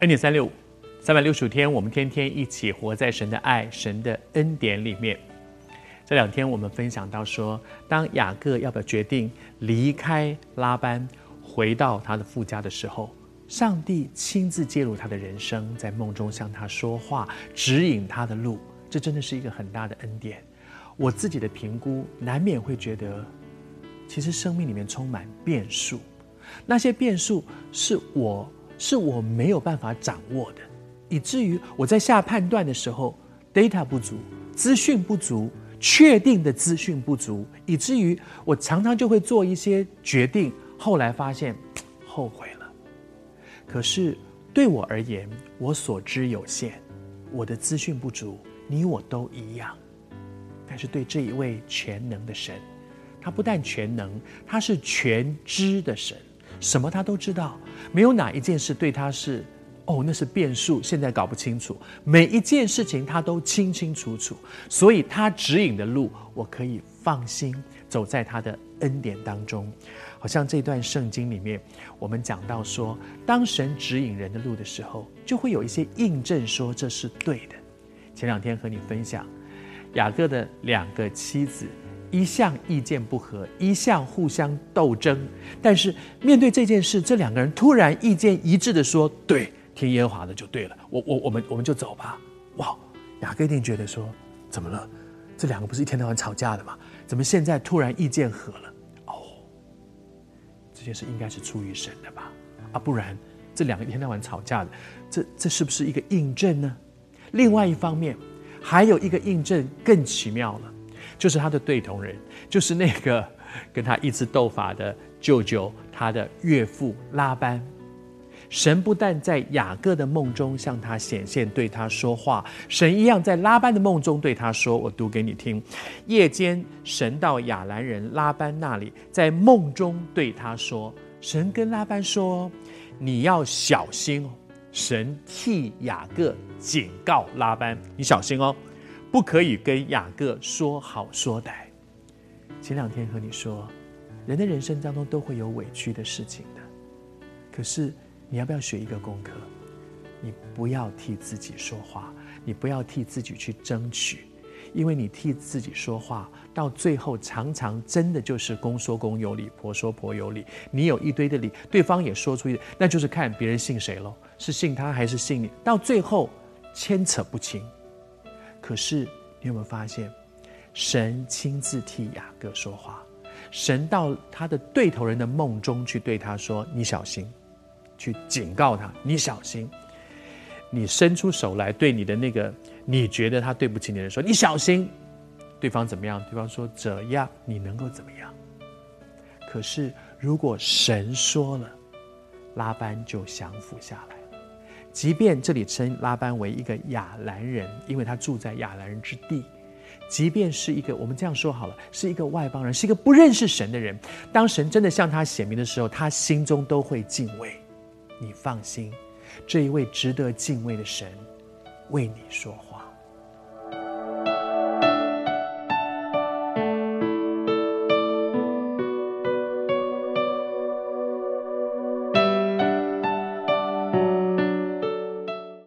恩典三六五，三百六十五天，我们天天一起活在神的爱、神的恩典里面。这两天我们分享到说，当雅各要不要决定离开拉班，回到他的父家的时候，上帝亲自介入他的人生，在梦中向他说话，指引他的路。这真的是一个很大的恩典。我自己的评估，难免会觉得，其实生命里面充满变数，那些变数是我。是我没有办法掌握的，以至于我在下判断的时候，data 不足，资讯不足，确定的资讯不足，以至于我常常就会做一些决定，后来发现后悔了。可是对我而言，我所知有限，我的资讯不足，你我都一样。但是对这一位全能的神，他不但全能，他是全知的神。什么他都知道，没有哪一件事对他是，哦，那是变数，现在搞不清楚。每一件事情他都清清楚楚，所以他指引的路，我可以放心走在他的恩典当中。好像这段圣经里面，我们讲到说，当神指引人的路的时候，就会有一些印证说这是对的。前两天和你分享，雅各的两个妻子。一向意见不合，一向互相斗争，但是面对这件事，这两个人突然意见一致的说：“对，听耶和华的就对了。我我我们我们就走吧。”哇，雅各一定觉得说：“怎么了？这两个不是一天到晚吵架的吗？怎么现在突然意见合了？哦，这件事应该是出于神的吧？啊，不然这两个一天到晚吵架的，这这是不是一个印证呢？另外一方面，还有一个印证更奇妙了。”就是他的对同人，就是那个跟他一直斗法的舅舅，他的岳父拉班。神不但在雅各的梦中向他显现，对他说话，神一样在拉班的梦中对他说：“我读给你听。夜间，神到亚兰人拉班那里，在梦中对他说：神跟拉班说，你要小心哦。神替雅各警告拉班，你小心哦。”不可以跟雅各说好说歹。前两天和你说，人的人生当中都会有委屈的事情的。可是你要不要学一个功课？你不要替自己说话，你不要替自己去争取，因为你替自己说话，到最后常常真的就是公说公有理，婆说婆有理。你有一堆的理，对方也说出一，那就是看别人信谁喽？是信他还是信你？到最后牵扯不清。可是，你有没有发现，神亲自替雅各说话，神到他的对头人的梦中去对他说：“你小心，去警告他，你小心。你伸出手来对你的那个你觉得他对不起你的人说：你小心。对方怎么样？对方说这样，你能够怎么样？可是如果神说了，拉班就降服下来。”即便这里称拉班为一个亚兰人，因为他住在亚兰人之地；即便是一个我们这样说好了，是一个外邦人，是一个不认识神的人，当神真的向他显明的时候，他心中都会敬畏。你放心，这一位值得敬畏的神为你说话。